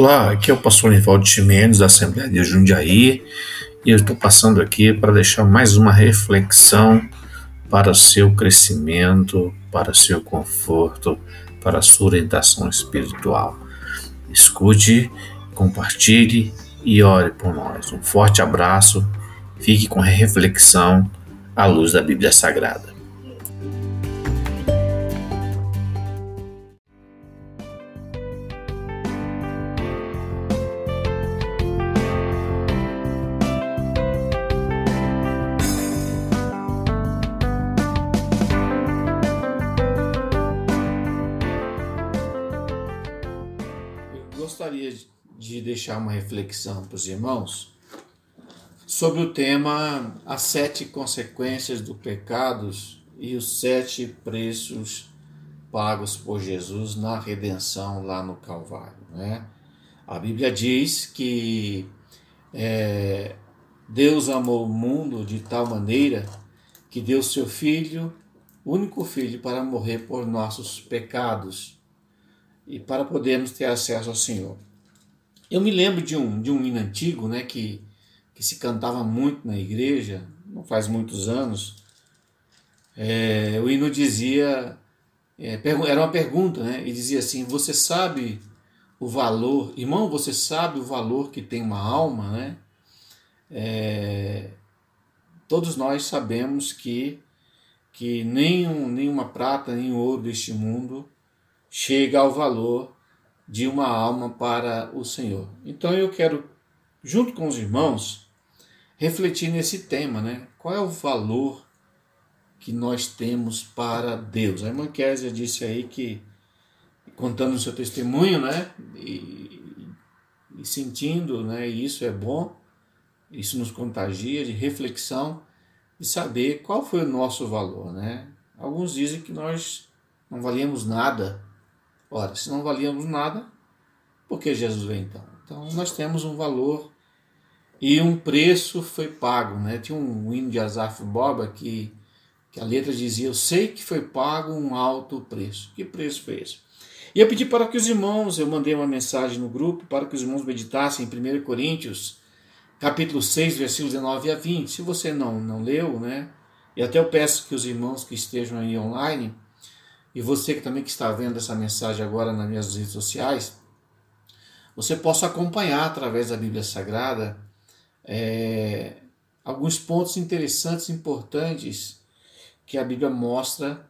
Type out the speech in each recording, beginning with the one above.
Olá, aqui é o pastor Nivaldo Chimenez da Assembleia de Jundiaí e eu estou passando aqui para deixar mais uma reflexão para seu crescimento, para seu conforto, para sua orientação espiritual. Escute, compartilhe e ore por nós. Um forte abraço, fique com a reflexão à luz da Bíblia Sagrada. Reflexão para os irmãos sobre o tema as sete consequências do pecados e os sete preços pagos por Jesus na redenção lá no Calvário. Né? A Bíblia diz que é, Deus amou o mundo de tal maneira que deu seu Filho, único Filho, para morrer por nossos pecados e para podermos ter acesso ao Senhor. Eu me lembro de um, de um hino antigo né, que, que se cantava muito na igreja, não faz muitos anos. É, o hino dizia, é, era uma pergunta, né, e dizia assim: Você sabe o valor, irmão, você sabe o valor que tem uma alma, né? É, todos nós sabemos que, que nem, um, nem uma prata, nem ouro deste mundo chega ao valor de uma alma para o Senhor. Então eu quero, junto com os irmãos, refletir nesse tema, né? Qual é o valor que nós temos para Deus? A irmã Késia disse aí que, contando o seu testemunho, né? E, e sentindo, né? E isso é bom, isso nos contagia de reflexão, de saber qual foi o nosso valor, né? Alguns dizem que nós não valíamos nada Ora, se não valíamos nada, por que Jesus veio então? Então nós temos um valor e um preço foi pago. Né? Tinha um hino de Asaf Boba que, que a letra dizia: Eu sei que foi pago um alto preço. Que preço foi esse? E eu pedi para que os irmãos, eu mandei uma mensagem no grupo para que os irmãos meditassem em 1 Coríntios, capítulo 6, versículos 19 a 20. Se você não, não leu, né? E até eu peço que os irmãos que estejam aí online e você que também que está vendo essa mensagem agora nas minhas redes sociais, você possa acompanhar através da Bíblia Sagrada é, alguns pontos interessantes, importantes que a Bíblia mostra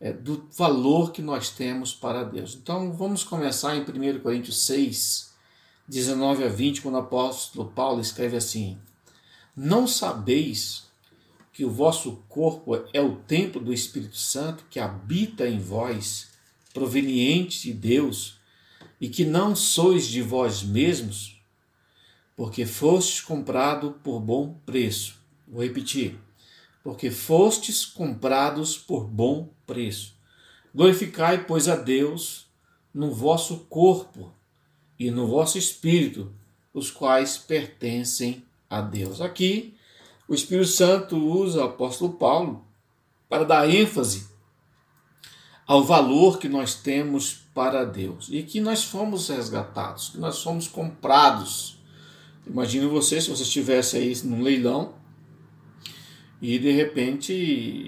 é, do valor que nós temos para Deus. Então vamos começar em 1 Coríntios 6, 19 a 20, quando o apóstolo Paulo escreve assim: Não sabeis que o vosso corpo é o templo do Espírito Santo que habita em vós, proveniente de Deus, e que não sois de vós mesmos, porque fostes comprado por bom preço. Vou repetir. Porque fostes comprados por bom preço. Glorificai, pois, a Deus no vosso corpo e no vosso espírito, os quais pertencem a Deus. Aqui o Espírito Santo usa o apóstolo Paulo para dar ênfase ao valor que nós temos para Deus e que nós fomos resgatados, que nós fomos comprados. Imagine você se você estivesse aí num leilão e de repente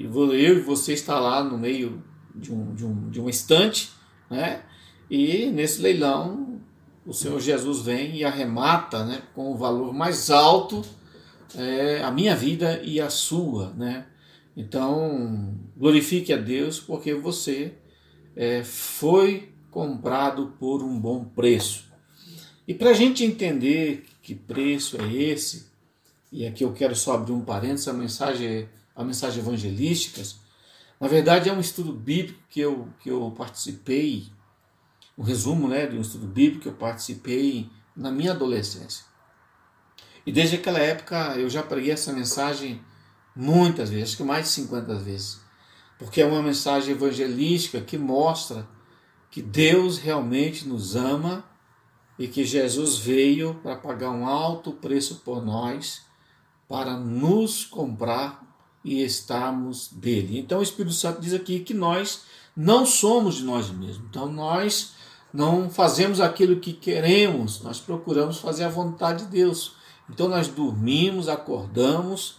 eu e você está lá no meio de um, de um, de um estante, né? E nesse leilão o Senhor Jesus vem e arremata né, com o valor mais alto é, a minha vida e a sua, né? Então, glorifique a Deus porque você é, foi comprado por um bom preço. E para a gente entender que preço é esse, e aqui eu quero só abrir um parênteses, a mensagem, a mensagem evangelística, na verdade é um estudo bíblico que eu, que eu participei, um resumo né, de um estudo bíblico que eu participei na minha adolescência. E desde aquela época eu já preguei essa mensagem muitas vezes, acho que mais de 50 vezes. Porque é uma mensagem evangelística que mostra que Deus realmente nos ama e que Jesus veio para pagar um alto preço por nós, para nos comprar e estarmos dele. Então o Espírito Santo diz aqui que nós não somos de nós mesmos. Então nós não fazemos aquilo que queremos, nós procuramos fazer a vontade de Deus. Então nós dormimos, acordamos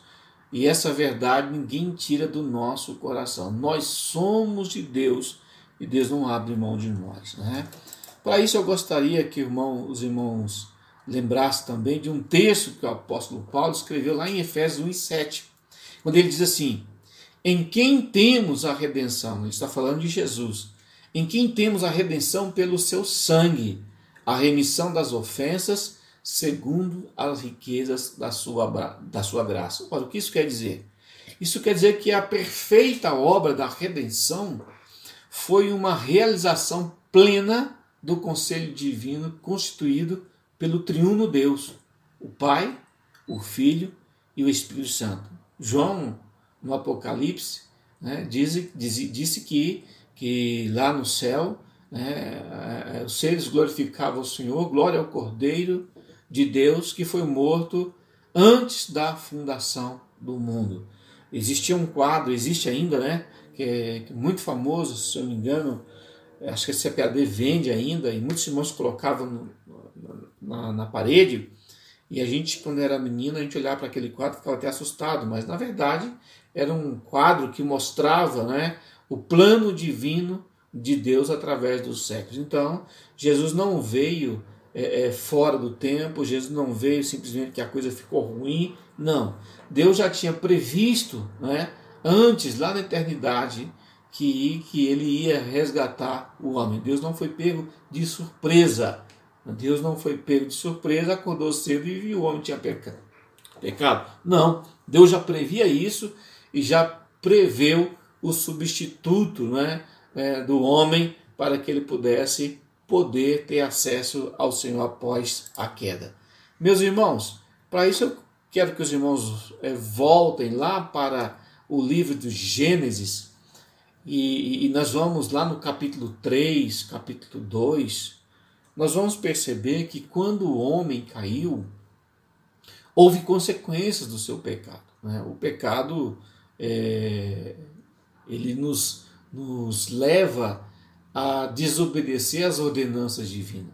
e essa verdade ninguém tira do nosso coração. Nós somos de Deus e Deus não abre mão de nós. Né? Para isso eu gostaria que irmão, os irmãos lembrassem também de um texto que o apóstolo Paulo escreveu lá em Efésios 1,7, quando ele diz assim: Em quem temos a redenção? Ele está falando de Jesus. Em quem temos a redenção pelo seu sangue, a remissão das ofensas segundo as riquezas da sua, da sua graça. Ora, o que isso quer dizer? Isso quer dizer que a perfeita obra da redenção foi uma realização plena do conselho divino constituído pelo triuno Deus, o Pai, o Filho e o Espírito Santo. João, no Apocalipse, né, disse, disse, disse que, que lá no céu né, os seres glorificavam o Senhor, glória ao Cordeiro de Deus que foi morto antes da fundação do mundo. Existia um quadro, existe ainda, né? Que é muito famoso, se eu não me engano, acho que a CPAD vende ainda, e muitos irmãos colocavam no, na, na, parede, e a gente, quando era menino, a gente olhava para aquele quadro ficava até assustado, mas na verdade era um quadro que mostrava né, o plano divino de Deus através dos séculos. Então, Jesus não veio é, é, fora do tempo, Jesus não veio simplesmente que a coisa ficou ruim. Não. Deus já tinha previsto né, antes, lá na eternidade, que, que ele ia resgatar o homem. Deus não foi pego de surpresa. Deus não foi pego de surpresa, acordou cedo e viu o homem tinha pecado. pecado. Não. Deus já previa isso e já preveu o substituto né, é, do homem para que ele pudesse poder ter acesso ao Senhor após a queda. Meus irmãos, para isso eu quero que os irmãos é, voltem lá para o livro do Gênesis e, e nós vamos lá no capítulo 3, capítulo 2, nós vamos perceber que quando o homem caiu, houve consequências do seu pecado. Né? O pecado é, ele nos, nos leva a desobedecer às ordenanças divinas.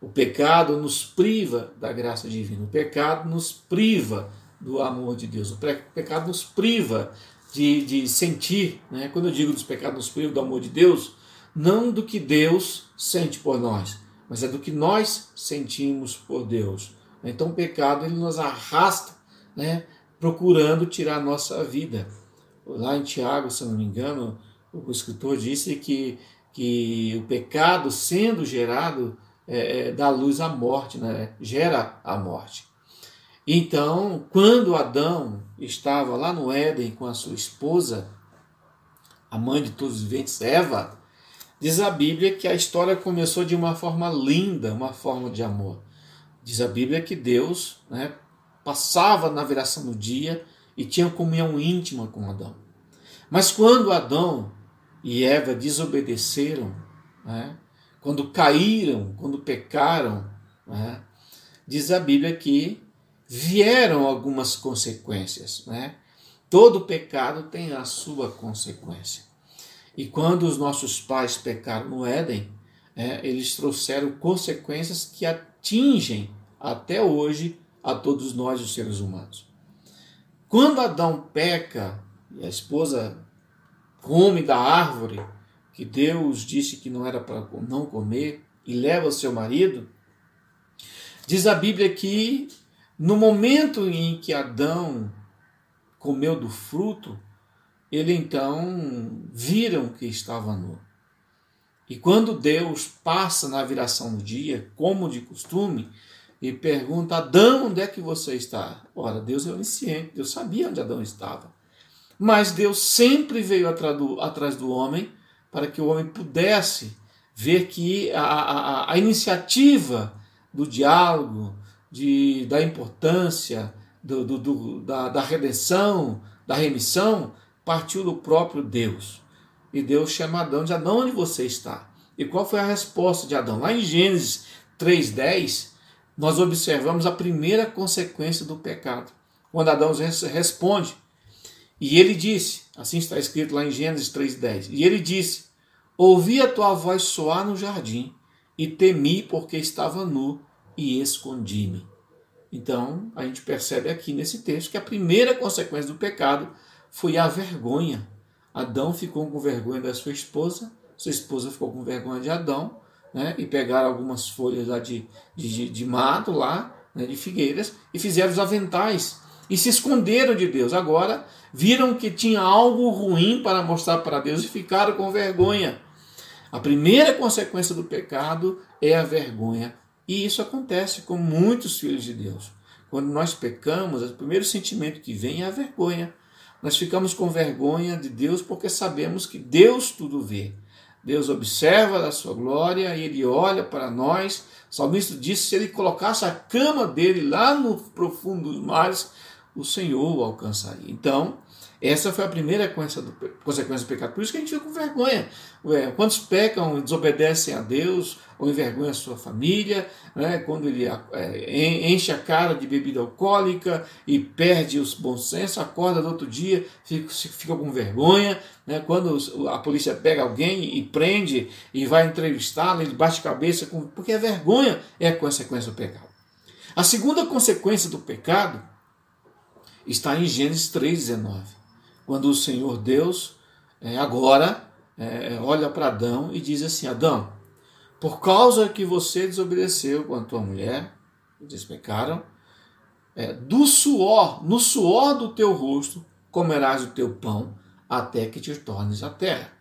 O pecado nos priva da graça divina, o pecado nos priva do amor de Deus, o pecado nos priva de, de sentir, né? quando eu digo dos pecados nos priva do amor de Deus, não do que Deus sente por nós, mas é do que nós sentimos por Deus. Então o pecado ele nos arrasta, né? procurando tirar a nossa vida. Lá em Tiago, se não me engano, o escritor disse que que o pecado sendo gerado é, é, dá luz à morte, né? gera a morte. Então, quando Adão estava lá no Éden com a sua esposa, a mãe de todos os viventes, Eva, diz a Bíblia que a história começou de uma forma linda, uma forma de amor. Diz a Bíblia que Deus né, passava na viração do dia e tinha comunhão íntima com Adão. Mas quando Adão e Eva desobedeceram, né? quando caíram, quando pecaram, né? diz a Bíblia que vieram algumas consequências. Né? Todo pecado tem a sua consequência. E quando os nossos pais pecaram no Éden, é, eles trouxeram consequências que atingem até hoje a todos nós, os seres humanos. Quando Adão peca e a esposa come da árvore que Deus disse que não era para não comer e leva seu marido, diz a Bíblia que no momento em que Adão comeu do fruto, ele então viram que estava nu. E quando Deus passa na viração do dia, como de costume, e pergunta: Adão, onde é que você está? Ora, Deus é onisciente, Deus sabia onde Adão estava. Mas Deus sempre veio atrás do, homem para que o homem pudesse ver que a, a, a iniciativa do diálogo, de, da importância, do, do, do, da, da redenção, da remissão, partiu do próprio Deus. E Deus chama Adão de Adão, onde você está? E qual foi a resposta de Adão? Lá em Gênesis 3,10, nós observamos a primeira consequência do pecado. Quando Adão responde, e ele disse, assim está escrito lá em Gênesis 3,10, e ele disse: Ouvi a tua voz soar no jardim, e temi porque estava nu e escondi-me. Então, a gente percebe aqui nesse texto que a primeira consequência do pecado foi a vergonha. Adão ficou com vergonha da sua esposa, sua esposa ficou com vergonha de Adão, né? e pegaram algumas folhas lá de, de, de mato, lá, né? de figueiras, e fizeram os aventais, e se esconderam de Deus. Agora, viram que tinha algo ruim para mostrar para Deus e ficaram com vergonha. A primeira consequência do pecado é a vergonha. E isso acontece com muitos filhos de Deus. Quando nós pecamos, o primeiro sentimento que vem é a vergonha. Nós ficamos com vergonha de Deus porque sabemos que Deus tudo vê. Deus observa a sua glória e ele olha para nós. O salmista disse: se ele colocasse a cama dele lá no profundo dos mares, o Senhor o alcançaria. Então, essa foi a primeira consequência do, consequência do pecado. Por isso que a gente fica com vergonha. Quantos pecam e desobedecem a Deus, ou envergonham a sua família, né? quando ele é, enche a cara de bebida alcoólica e perde os bons sensos, acorda no outro dia, fica, fica com vergonha. Né? Quando a polícia pega alguém e prende e vai entrevistá-lo, ele bate cabeça, com, porque a vergonha é a consequência do pecado. A segunda consequência do pecado está em Gênesis 3,19 quando o Senhor Deus é, agora é, olha para Adão e diz assim: Adão, por causa que você desobedeceu com a tua mulher, eles pecaram, é, do suor, no suor do teu rosto, comerás o teu pão até que te tornes a terra.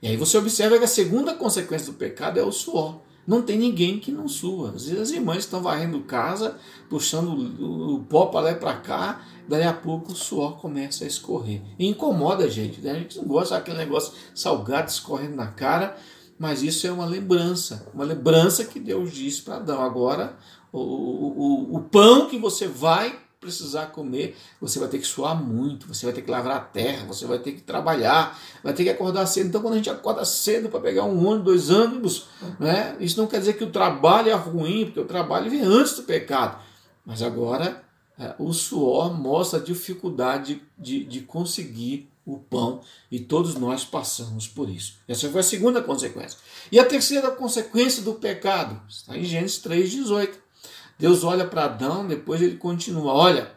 E aí você observa que a segunda consequência do pecado é o suor. Não tem ninguém que não sua. Às vezes as irmãs estão varrendo casa, puxando o pó para lá e para cá, daí a pouco o suor começa a escorrer. E incomoda a gente, né? a gente não gosta daquele negócio salgado escorrendo na cara, mas isso é uma lembrança, uma lembrança que Deus disse para Adão. Agora, o, o, o pão que você vai precisar comer, você vai ter que suar muito, você vai ter que lavar a terra, você vai ter que trabalhar, vai ter que acordar cedo. Então, quando a gente acorda cedo para pegar um ônibus, dois ônibus, né, isso não quer dizer que o trabalho é ruim, porque o trabalho vem antes do pecado. Mas agora, é, o suor mostra a dificuldade de, de conseguir o pão e todos nós passamos por isso. Essa foi a segunda consequência. E a terceira consequência do pecado está em Gênesis 3,18. Deus olha para Adão, depois ele continua: olha,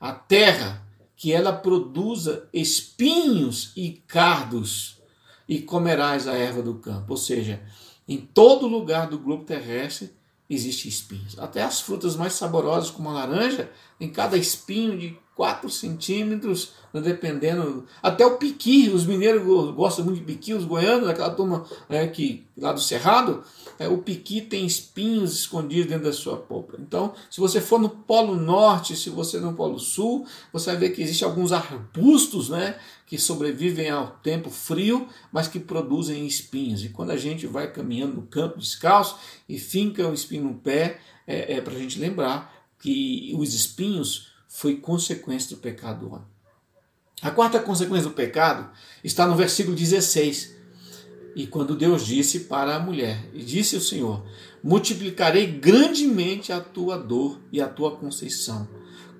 a terra que ela produza espinhos e cardos, e comerás a erva do campo. Ou seja, em todo lugar do globo terrestre existe espinhos. Até as frutas mais saborosas, como a laranja, em cada espinho de 4 centímetros, né, dependendo. Até o piqui, os mineiros gostam muito de piqui, os goianos, aquela turma né, que, lá do Cerrado, é, o piqui tem espinhos escondidos dentro da sua polpa. Então, se você for no Polo Norte, se você no Polo Sul, você vai ver que existem alguns arbustos né, que sobrevivem ao tempo frio, mas que produzem espinhos. E quando a gente vai caminhando no campo descalço e finca um espinho no pé, é, é para a gente lembrar que os espinhos foi consequência do pecado do homem. A quarta consequência do pecado está no versículo 16. E quando Deus disse para a mulher, e disse o Senhor: Multiplicarei grandemente a tua dor e a tua conceição.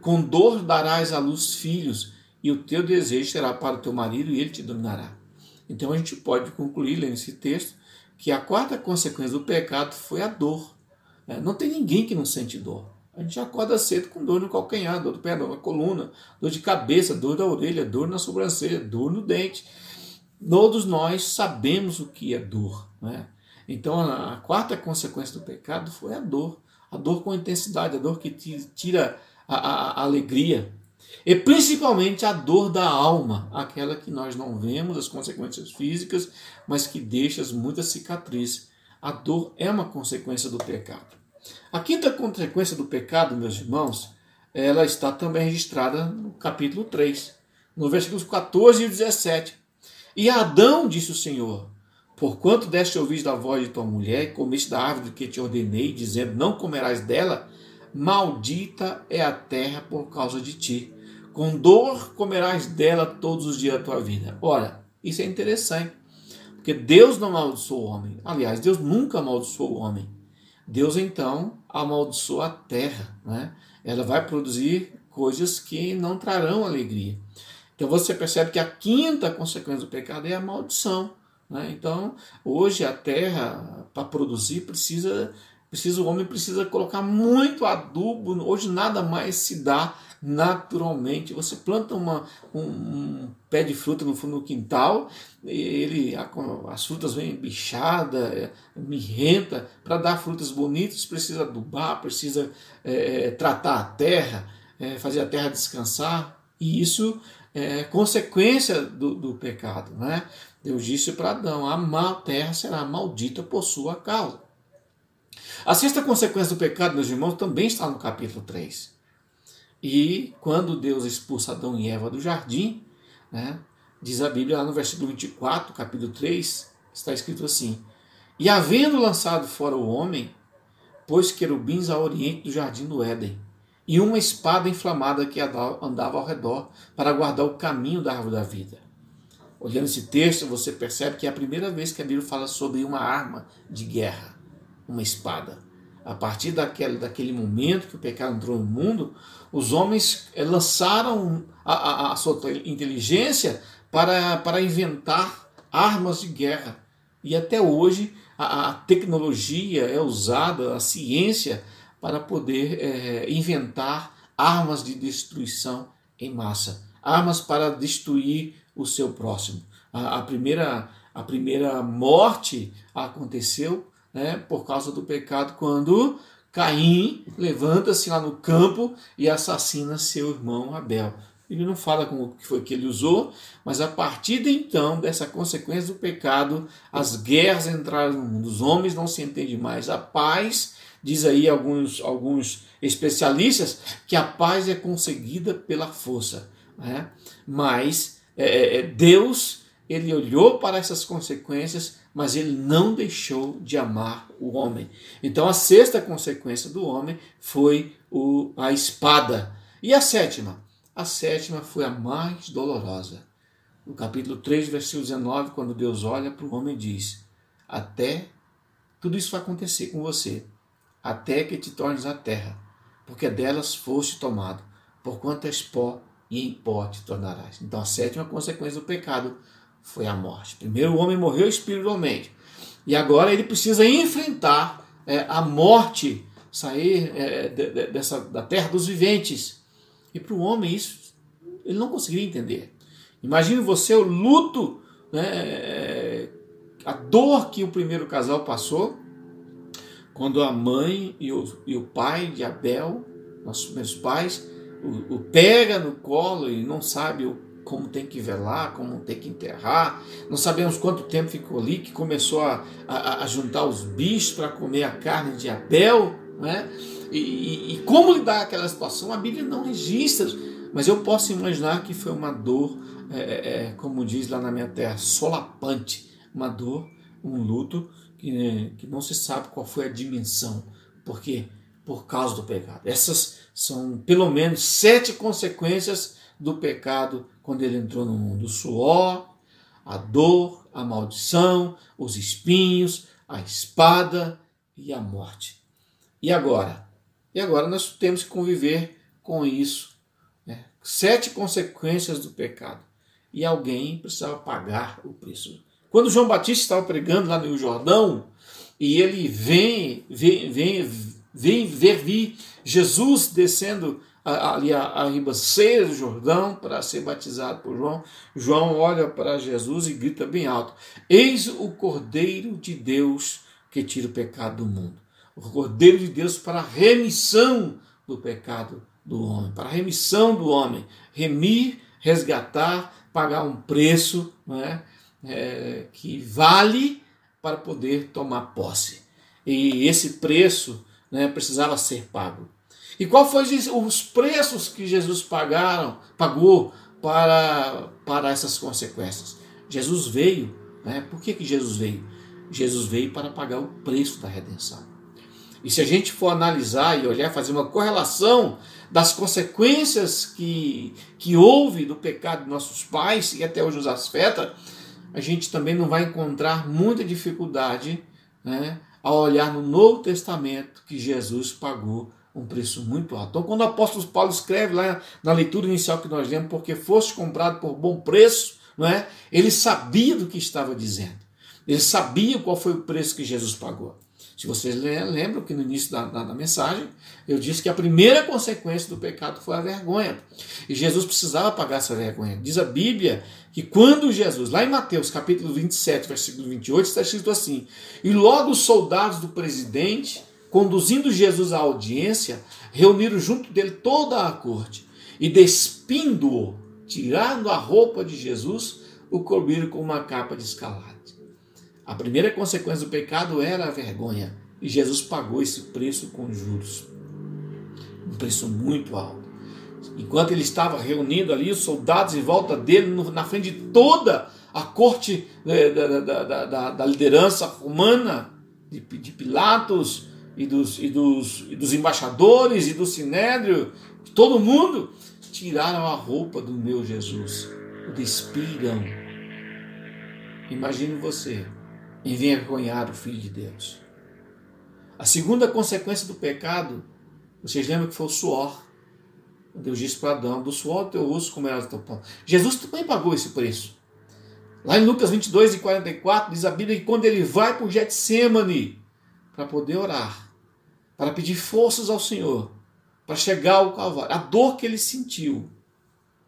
Com dor darás à luz filhos, e o teu desejo será para o teu marido, e ele te dominará. Então a gente pode concluir, lendo esse texto, que a quarta consequência do pecado foi a dor. Não tem ninguém que não sente dor. A gente acorda cedo com dor no calcanhar, dor do pé, dor na coluna, dor de cabeça, dor da orelha, dor na sobrancelha, dor no dente. Todos nós sabemos o que é dor. Né? Então, a quarta consequência do pecado foi a dor. A dor com intensidade, a dor que tira a, a, a alegria. E principalmente a dor da alma, aquela que nós não vemos, as consequências físicas, mas que deixa muitas cicatrizes. A dor é uma consequência do pecado. A quinta consequência do pecado, meus irmãos, ela está também registrada no capítulo 3, no versículos 14 e 17. E Adão disse o Senhor: Porquanto deste ouvir da voz de tua mulher e comeste da árvore que te ordenei, dizendo: Não comerás dela, maldita é a terra por causa de ti. Com dor comerás dela todos os dias da tua vida. Ora, isso é interessante, porque Deus não amaldiçoou o homem. Aliás, Deus nunca amaldiçoou o homem. Deus então amaldiçoa a terra, né? Ela vai produzir coisas que não trarão alegria. Então você percebe que a quinta consequência do pecado é a maldição. Né? Então, hoje a terra, para produzir, precisa, precisa, o homem precisa colocar muito adubo. Hoje nada mais se dá naturalmente. Você planta uma, um, um pé de fruta no fundo do quintal, ele, as frutas vêm bichada, é, mirrenta. Para dar frutas bonitas, precisa adubar, precisa é, é, tratar a terra, é, fazer a terra descansar. E isso é consequência do, do pecado. Né? Deus disse para Adão: a terra será maldita por sua causa. A sexta consequência do pecado, meus irmãos, também está no capítulo 3. E quando Deus expulsa Adão e Eva do jardim, né, diz a Bíblia lá no versículo 24, capítulo 3, está escrito assim: E havendo lançado fora o homem, pôs querubins ao oriente do jardim do Éden, e uma espada inflamada que andava ao redor para guardar o caminho da árvore da vida. Olhando esse texto, você percebe que é a primeira vez que a Bíblia fala sobre uma arma de guerra, uma espada. A partir daquele, daquele momento que o pecado entrou no mundo, os homens eh, lançaram a, a, a sua inteligência para, para inventar armas de guerra. E até hoje a, a tecnologia é usada, a ciência, para poder é, inventar armas de destruição em massa, armas para destruir o seu próximo. A, a primeira, a primeira morte aconteceu né, por causa do pecado quando Caim levanta-se lá no campo e assassina seu irmão Abel. Ele não fala com o que foi que ele usou, mas a partir de então, dessa consequência do pecado, as guerras entraram no mundo. Os homens não se entendem mais. A paz, diz aí alguns, alguns especialistas, que a paz é conseguida pela força. Né? Mas é, é, é Deus, ele olhou para essas consequências mas ele não deixou de amar o homem. Então a sexta consequência do homem foi o, a espada. E a sétima? A sétima foi a mais dolorosa. No capítulo 3, versículo 19, quando Deus olha para o homem e diz: Até tudo isso vai acontecer com você, até que te tornes a terra, porque delas foste tomado, porquanto és pó e em pó te tornarás. Então a sétima consequência do pecado foi a morte. Primeiro o homem morreu espiritualmente. E agora ele precisa enfrentar é, a morte, sair é, de, de, dessa, da terra dos viventes. E para o homem isso ele não conseguiria entender. Imagine você o luto, né, a dor que o primeiro casal passou quando a mãe e o, e o pai de Abel, nossos primeiros pais, o, o pega no colo e não sabe o como tem que velar, como tem que enterrar. Não sabemos quanto tempo ficou ali, que começou a, a, a juntar os bichos para comer a carne de Abel. Né? E, e, e como lidar aquela situação, a Bíblia não registra. Mas eu posso imaginar que foi uma dor, é, é, é como diz lá na minha terra, solapante. Uma dor, um luto que, que não se sabe qual foi a dimensão. Por quê? Por causa do pecado. Essas são pelo menos sete consequências do pecado quando ele entrou no mundo: o suor, a dor, a maldição, os espinhos, a espada e a morte. E agora? E agora nós temos que conviver com isso. Né? Sete consequências do pecado. E alguém precisava pagar o preço. Quando João Batista estava pregando lá no Jordão, e ele vem, vem, vem, vem ver vir Jesus descendo ali a, a ribanceira do Jordão para ser batizado por João. João olha para Jesus e grita bem alto: Eis o Cordeiro de Deus que tira o pecado do mundo. O Cordeiro de Deus para a remissão do pecado do homem, para a remissão do homem. Remir, resgatar, pagar um preço não é? é que vale para poder tomar posse. E esse preço né, precisava ser pago. E qual foi os preços que Jesus pagaram, pagou para, para essas consequências? Jesus veio, né? Por que, que Jesus veio? Jesus veio para pagar o preço da redenção. E se a gente for analisar e olhar, fazer uma correlação das consequências que, que houve do pecado de nossos pais e até hoje nos afeta, a gente também não vai encontrar muita dificuldade né, a olhar no Novo Testamento que Jesus pagou um preço muito alto. Então, quando o apóstolo Paulo escreve lá na leitura inicial que nós lemos, porque foste comprado por bom preço, não é? ele sabia do que estava dizendo. Ele sabia qual foi o preço que Jesus pagou. Se vocês lembram que no início da, da, da, mensagem eu disse que a primeira consequência do pecado foi a vergonha. E Jesus precisava pagar essa vergonha. Diz a Bíblia que quando Jesus, lá em Mateus capítulo 27, versículo 28, está escrito assim: E logo os soldados do presidente, conduzindo Jesus à audiência, reuniram junto dele toda a corte e despindo-o, tirando a roupa de Jesus, o cobriram com uma capa de escalate. A primeira consequência do pecado era a vergonha. E Jesus pagou esse preço com juros. Um preço muito alto. Enquanto ele estava reunindo ali os soldados em volta dele, na frente de toda a corte né, da, da, da, da liderança romana, de, de Pilatos e dos, e, dos, e dos embaixadores e do sinédrio, todo mundo, tiraram a roupa do meu Jesus, o despiram. Imagine você envergonhar o Filho de Deus. A segunda consequência do pecado, vocês lembram que foi o suor. Deus disse para Adão: do suor teu rosto comerás o teu pão. Jesus também pagou esse preço. Lá em Lucas 22 e 44 diz a Bíblia que quando ele vai para o Getsemane para poder orar, para pedir forças ao Senhor, para chegar ao Calvário, a dor que ele sentiu,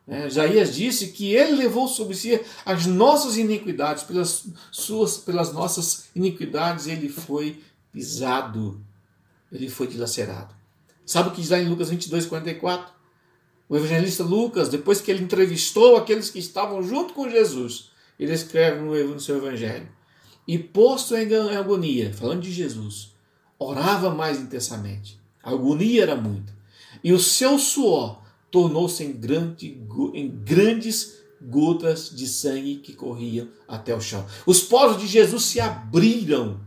é, disse que ele levou sobre si as nossas iniquidades, pelas, suas, pelas nossas iniquidades ele foi pisado, ele foi dilacerado. Sabe o que diz lá em Lucas 22, 44? O evangelista Lucas, depois que ele entrevistou aqueles que estavam junto com Jesus, ele escreve no seu evangelho: E posto em agonia, falando de Jesus, orava mais intensamente. A agonia era muito. E o seu suor tornou-se em, grande, em grandes gotas de sangue que corriam até o chão. Os poros de Jesus se abriram.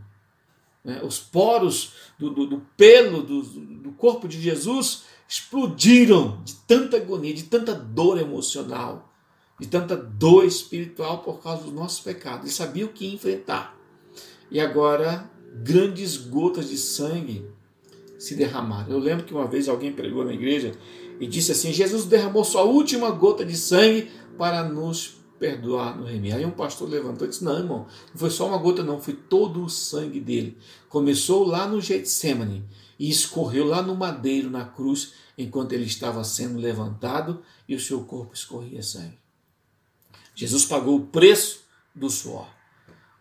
Né? Os poros do, do, do pelo do, do corpo de Jesus explodiram de tanta agonia, de tanta dor emocional, de tanta dor espiritual por causa dos nossos pecados. Ele sabia o que enfrentar. E agora, grandes gotas de sangue se derramaram. Eu lembro que uma vez alguém pregou na igreja e disse assim: Jesus derramou sua última gota de sangue para nos perdoar no remir. Aí um pastor levantou e disse: Não, irmão, não foi só uma gota, não, foi todo o sangue dele. Começou lá no Getsemane e escorreu lá no madeiro, na cruz, enquanto ele estava sendo levantado e o seu corpo escorria sangue. Jesus pagou o preço do suor.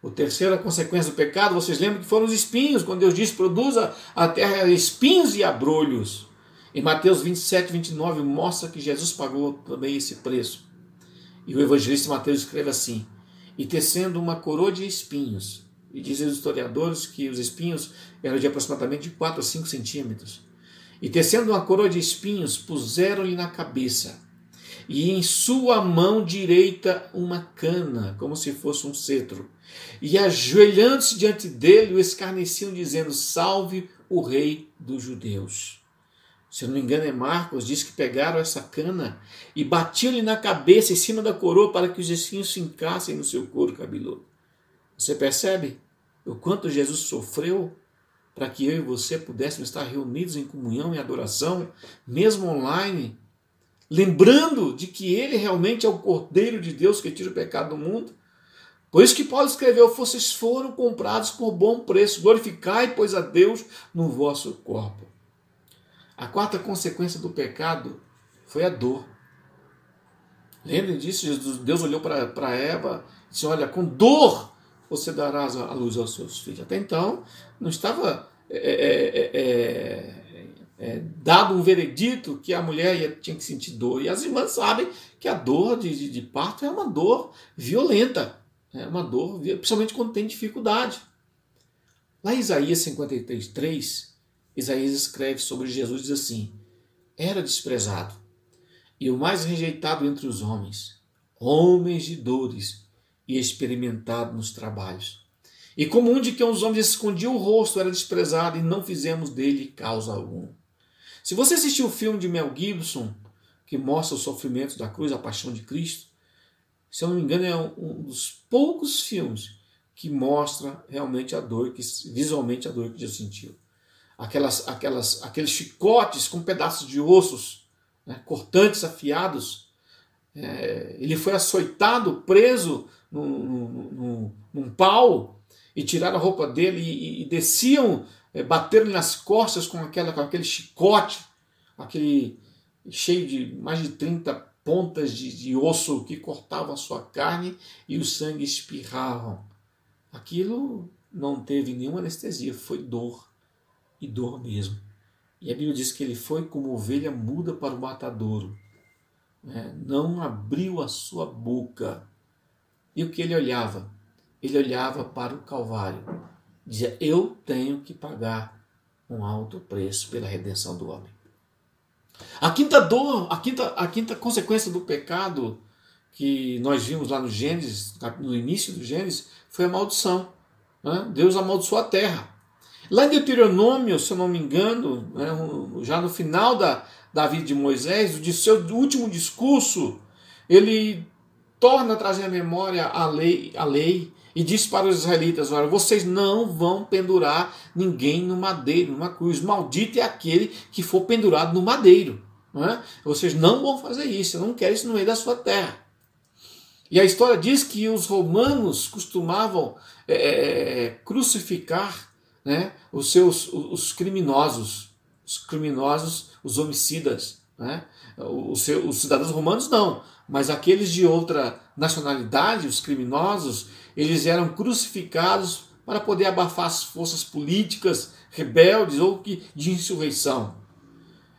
O terceira consequência do pecado, vocês lembram que foram os espinhos, quando Deus disse: produza a terra espinhos e abrolhos. Em Mateus 27, 29, mostra que Jesus pagou também esse preço. E o evangelista Mateus escreve assim: E tecendo uma coroa de espinhos, e dizem os historiadores que os espinhos eram de aproximadamente 4 a 5 centímetros. E tecendo uma coroa de espinhos, puseram-lhe na cabeça, e em sua mão direita uma cana, como se fosse um cetro. E ajoelhando-se diante dele, o escarneciam, dizendo: Salve o rei dos judeus se eu não me engano é Marcos, diz que pegaram essa cana e batiam-lhe na cabeça, em cima da coroa, para que os espinhos se encassem no seu couro cabeludo. Você percebe o quanto Jesus sofreu para que eu e você pudéssemos estar reunidos em comunhão e adoração, mesmo online, lembrando de que Ele realmente é o Cordeiro de Deus que tira o pecado do mundo? Por isso que Paulo escreveu: Vocês foram comprados por bom preço, glorificai, pois, a Deus no vosso corpo. A quarta consequência do pecado foi a dor. Lembrem disso? Deus olhou para Eva e disse: Olha, com dor você darás a luz aos seus filhos. Até então, não estava é é, é, é, dado um veredito que a mulher ia, tinha que sentir dor. E as irmãs sabem que a dor de, de, de parto é uma dor violenta, é uma dor, principalmente quando tem dificuldade. Lá em Isaías 53, 3, Isaías escreve sobre Jesus diz assim: Era desprezado e o mais rejeitado entre os homens, homens de dores e experimentado nos trabalhos. E como um de que os homens escondiam o rosto, era desprezado e não fizemos dele causa alguma. Se você assistiu o filme de Mel Gibson, que mostra os sofrimentos da cruz, a paixão de Cristo, se eu não me engano, é um dos poucos filmes que mostra realmente a dor, que visualmente a dor que Jesus sentiu aquelas, aquelas, aqueles chicotes com pedaços de ossos, né, cortantes, afiados. É, ele foi açoitado, preso num, num, num, num pau, e tiraram a roupa dele e, e desciam, é, bateram nas costas com, aquela, com aquele chicote, aquele cheio de mais de 30 pontas de, de osso que cortavam a sua carne e o sangue espirravam. Aquilo não teve nenhuma anestesia, foi dor e dor mesmo. E a Bíblia diz que ele foi como ovelha muda para o matadouro. Né? Não abriu a sua boca. E o que ele olhava? Ele olhava para o Calvário. Dizia: Eu tenho que pagar um alto preço pela redenção do homem. A quinta dor, a quinta, a quinta consequência do pecado que nós vimos lá no Gênesis, no início do Gênesis, foi a maldição. Né? Deus amaldiçoou a terra. Lá em Deuteronômio, se eu não me engano, né, já no final da, da vida de Moisés, de seu último discurso, ele torna a trazer à memória a lei, a lei e diz para os israelitas: Olha, vocês não vão pendurar ninguém no madeiro, numa cruz. Maldito é aquele que for pendurado no madeiro. Não é? Vocês não vão fazer isso, eu não quero isso no meio da sua terra. E a história diz que os romanos costumavam é, é crucificar né, os seus os criminosos, os criminosos, os homicidas, né? Os, seus, os cidadãos romanos não, mas aqueles de outra nacionalidade, os criminosos, eles eram crucificados para poder abafar as forças políticas rebeldes ou de insurreição.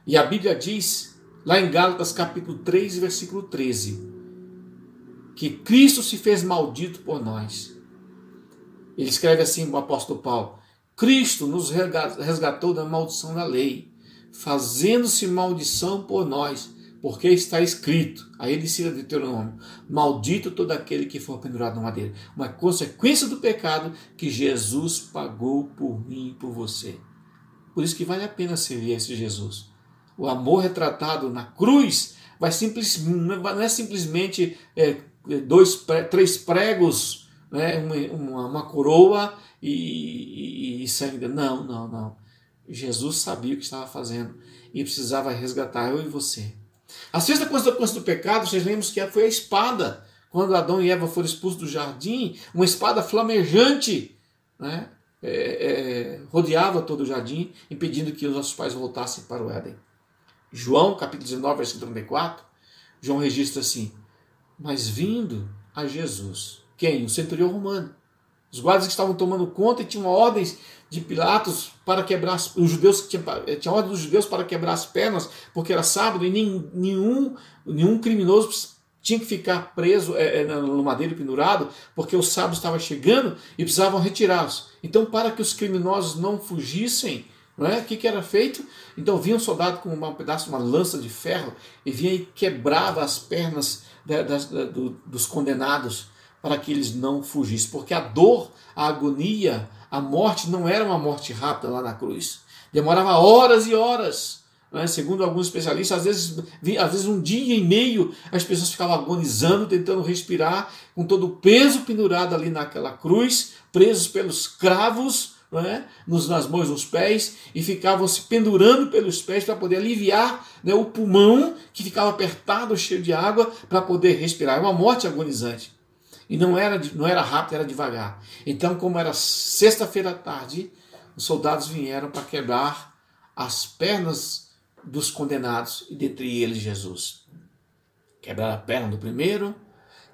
E a Bíblia diz, lá em Gálatas capítulo 3, versículo 13, que Cristo se fez maldito por nós. Ele escreve assim o apóstolo Paulo: Cristo nos resgatou da maldição da lei, fazendo-se maldição por nós, porque está escrito, aí ele cita Deuteronômio, maldito todo aquele que for pendurado na madeira. Uma consequência do pecado que Jesus pagou por mim e por você. Por isso que vale a pena servir esse Jesus. O amor retratado na cruz vai simples, não é simplesmente é, dois, três pregos, né, uma, uma coroa e, e, e sangue. Não, não, não. Jesus sabia o que estava fazendo e precisava resgatar eu e você. A sexta consequência do pecado, vocês lembram que foi a espada. Quando Adão e Eva foram expulsos do jardim, uma espada flamejante né, é, é, rodeava todo o jardim, impedindo que os nossos pais voltassem para o Éden. João, capítulo 19, versículo 34, João registra assim: Mas vindo a Jesus, quem? O centurião romano. Os guardas que estavam tomando conta e tinham ordens de Pilatos para quebrar os judeus tinha, tinha ordem dos judeus para quebrar as pernas porque era sábado e nem, nenhum nenhum criminoso tinha que ficar preso é, no madeiro pendurado porque o sábado estava chegando e precisavam retirá-los. Então para que os criminosos não fugissem, não é? O que, que era feito? Então vinha um soldado com um pedaço, uma lança de ferro e vinha e quebrava as pernas da, da, da, do, dos condenados para que eles não fugissem, porque a dor, a agonia, a morte não era uma morte rápida lá na cruz. Demorava horas e horas. Né? Segundo alguns especialistas, às vezes, às vezes um dia e meio as pessoas ficavam agonizando, tentando respirar, com todo o peso pendurado ali naquela cruz, presos pelos cravos, é? Nos, nas mãos nos pés e ficavam se pendurando pelos pés para poder aliviar né, o pulmão que ficava apertado, cheio de água, para poder respirar. É uma morte agonizante. E não era, não era rápido, era devagar. Então, como era sexta-feira à tarde, os soldados vieram para quebrar as pernas dos condenados, e dentre eles Jesus. Quebraram a perna do primeiro,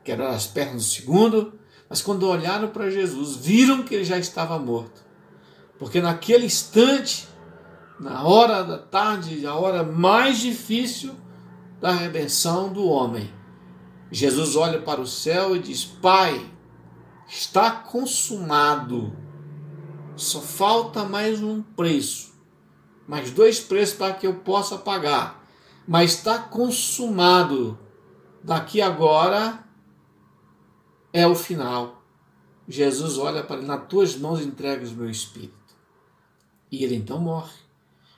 quebraram as pernas do segundo, mas quando olharam para Jesus, viram que ele já estava morto. Porque naquele instante, na hora da tarde, a hora mais difícil da redenção do homem, Jesus olha para o céu e diz: Pai, está consumado. Só falta mais um preço, mais dois preços para que eu possa pagar. Mas está consumado. Daqui agora é o final. Jesus olha para ele: Nas tuas mãos entregas o meu espírito. E ele então morre.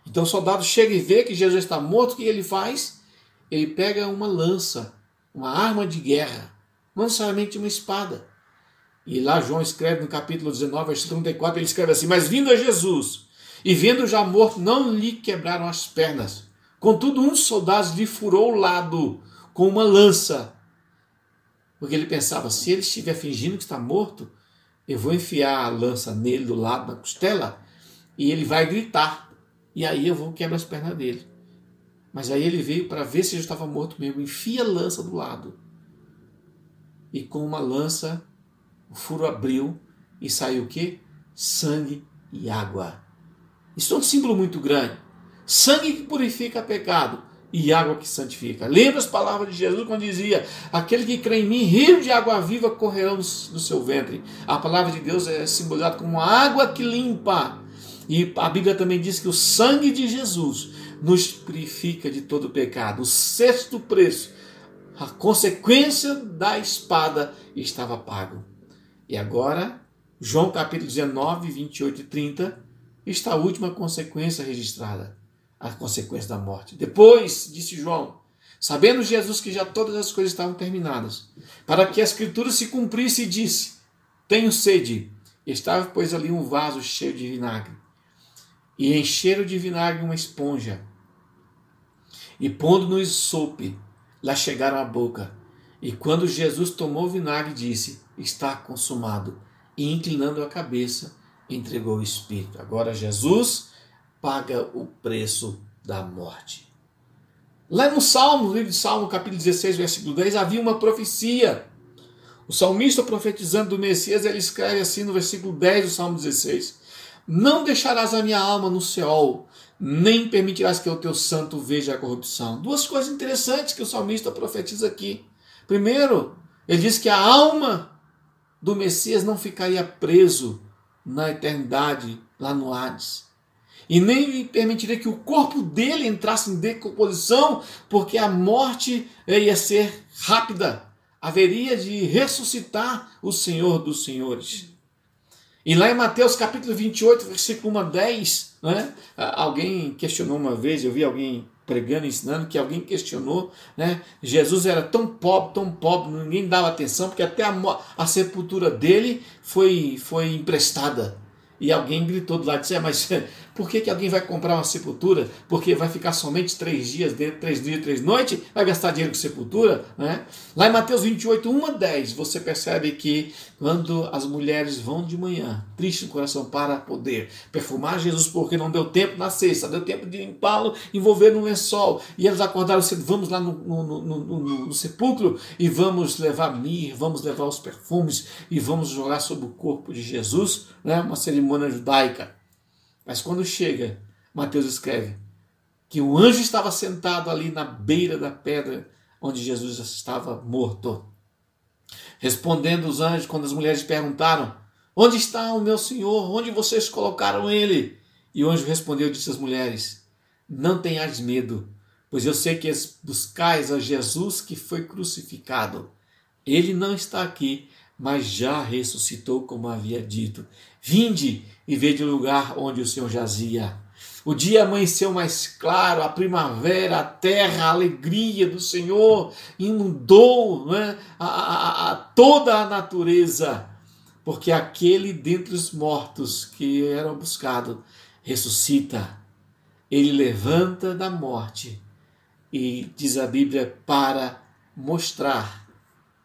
Então o soldado chega e vê que Jesus está morto, o que ele faz? Ele pega uma lança uma arma de guerra, não necessariamente uma espada. E lá João escreve no capítulo 19, versículo 34, ele escreve assim: Mas vindo a Jesus, e vendo já morto, não lhe quebraram as pernas. Contudo, um dos soldados lhe furou o lado com uma lança. Porque ele pensava: se ele estiver fingindo que está morto, eu vou enfiar a lança nele do lado da costela e ele vai gritar. E aí eu vou quebrar as pernas dele. Mas aí ele veio para ver se eu estava morto mesmo. Enfia a lança do lado. E com uma lança, o furo abriu e saiu o quê? Sangue e água. Isso é um símbolo muito grande. Sangue que purifica pecado e água que santifica. Lembra as palavras de Jesus quando dizia: Aquele que crê em mim, rio de água viva correrão no seu ventre. A palavra de Deus é simbolizada como água que limpa. E a Bíblia também diz que o sangue de Jesus nos purifica de todo pecado. O sexto preço, a consequência da espada estava pago. E agora, João capítulo 19, 28 e 30, está a última consequência registrada a consequência da morte. Depois, disse João, sabendo Jesus que já todas as coisas estavam terminadas, para que a escritura se cumprisse, disse: Tenho sede. Estava, pois, ali um vaso cheio de vinagre. E encheram de vinagre uma esponja. E pondo no sope, lá chegaram à boca. E quando Jesus tomou o vinagre, disse: Está consumado. E inclinando a cabeça, entregou o Espírito. Agora Jesus paga o preço da morte. Lá no Salmo, no livro de Salmo, capítulo 16, versículo 10, havia uma profecia. O salmista profetizando do Messias, ele escreve assim no versículo 10 do Salmo 16: Não deixarás a minha alma no céu, nem permitirás que o teu santo veja a corrupção. Duas coisas interessantes que o salmista profetiza aqui. Primeiro, ele diz que a alma do Messias não ficaria preso na eternidade lá no Hades e nem permitiria que o corpo dele entrasse em decomposição, porque a morte ia ser rápida. Haveria de ressuscitar o Senhor dos Senhores. E lá em Mateus capítulo 28, versículo 1 a 10, né, alguém questionou uma vez, eu vi alguém pregando, ensinando, que alguém questionou, né? Jesus era tão pobre, tão pobre, ninguém dava atenção, porque até a, a sepultura dele foi, foi emprestada. E alguém gritou do lado disse: é, Mas por que, que alguém vai comprar uma sepultura? Porque vai ficar somente três dias três dias, três noites? Vai gastar dinheiro com sepultura? Né? Lá em Mateus 28, 1 a 10, você percebe que quando as mulheres vão de manhã, triste no coração para poder perfumar Jesus, porque não deu tempo na cesta, deu tempo de limpá-lo, envolver no lençol, e eles acordaram cedo, vamos lá no, no, no, no sepulcro e vamos levar mir, vamos levar os perfumes e vamos jogar sobre o corpo de Jesus, né? uma cerimônia judaica. Mas quando chega, Mateus escreve que o anjo estava sentado ali na beira da pedra onde Jesus estava morto. Respondendo os anjos, quando as mulheres perguntaram: Onde está o meu senhor? Onde vocês colocaram ele? E o anjo respondeu: Disse às mulheres: Não tenhais medo, pois eu sei que buscais a Jesus que foi crucificado. Ele não está aqui, mas já ressuscitou, como havia dito. Vinde e vede o lugar onde o Senhor jazia. O dia amanheceu mais claro, a primavera, a terra, a alegria do Senhor inundou né, a, a, a toda a natureza, porque aquele dentre os mortos que era buscado ressuscita, ele levanta da morte e diz a Bíblia para mostrar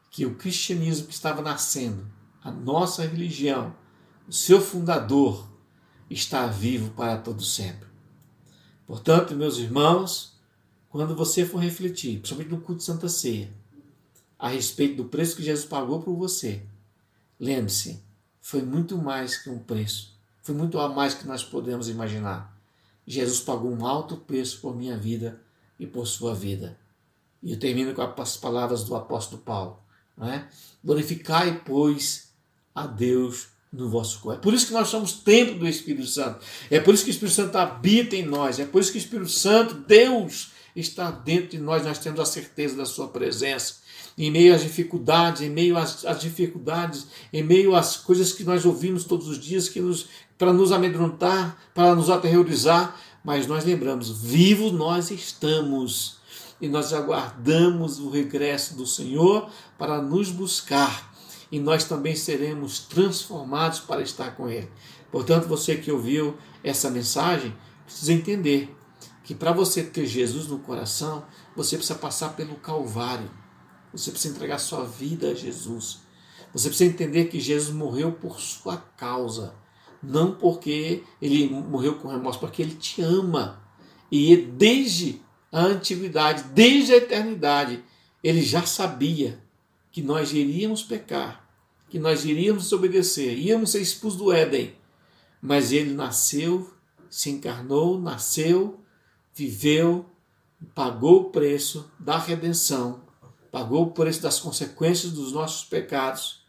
que o cristianismo que estava nascendo, a nossa religião, o seu fundador está vivo para todo sempre. Portanto, meus irmãos, quando você for refletir, principalmente no culto de Santa Ceia, a respeito do preço que Jesus pagou por você, lembre-se, foi muito mais que um preço, foi muito a mais que nós podemos imaginar. Jesus pagou um alto preço por minha vida e por sua vida. E eu termino com as palavras do apóstolo Paulo. Não é? Glorificai, pois, a Deus no vosso corpo. É por isso que nós somos templo do Espírito Santo. É por isso que o Espírito Santo habita em nós. É por isso que o Espírito Santo, Deus, está dentro de nós. Nós temos a certeza da sua presença. Em meio às dificuldades, em meio às, às dificuldades, em meio às coisas que nós ouvimos todos os dias que nos, para nos amedrontar, para nos aterrorizar, mas nós lembramos, vivos nós estamos e nós aguardamos o regresso do Senhor para nos buscar e nós também seremos transformados para estar com Ele. Portanto, você que ouviu essa mensagem, precisa entender que para você ter Jesus no coração, você precisa passar pelo Calvário. Você precisa entregar sua vida a Jesus. Você precisa entender que Jesus morreu por sua causa, não porque ele morreu com remorso, porque ele te ama. E desde a antiguidade, desde a eternidade, ele já sabia que nós iríamos pecar, que nós iríamos desobedecer, íamos ser expulsos do Éden. Mas ele nasceu, se encarnou, nasceu, viveu, pagou o preço da redenção, pagou o preço das consequências dos nossos pecados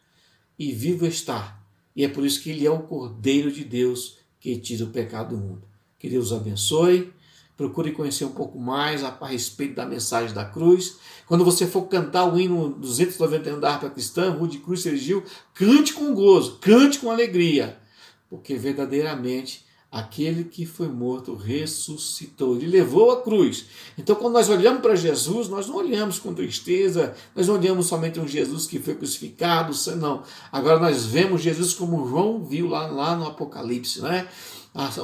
e vivo está. E é por isso que ele é o Cordeiro de Deus que tira o pecado do mundo. Que Deus abençoe. Procure conhecer um pouco mais a, a respeito da mensagem da cruz. Quando você for cantar o hino 291 da harpa cristã, Rude Cruz Sergil, cante com gozo, cante com alegria, porque verdadeiramente aquele que foi morto ressuscitou, ele levou a cruz. Então, quando nós olhamos para Jesus, nós não olhamos com tristeza, nós não olhamos somente um Jesus que foi crucificado, não. Agora nós vemos Jesus como João viu lá, lá no Apocalipse, né?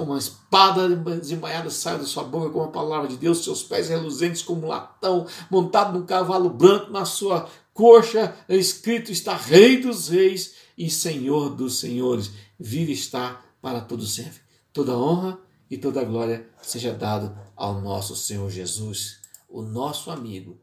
Uma espada desembainhada sai da sua boca com a palavra de Deus, seus pés reluzentes como latão, montado num cavalo branco, na sua coxa escrito está Rei dos Reis e Senhor dos Senhores. Vive está para todo sempre. Toda honra e toda glória seja dado ao nosso Senhor Jesus, o nosso amigo,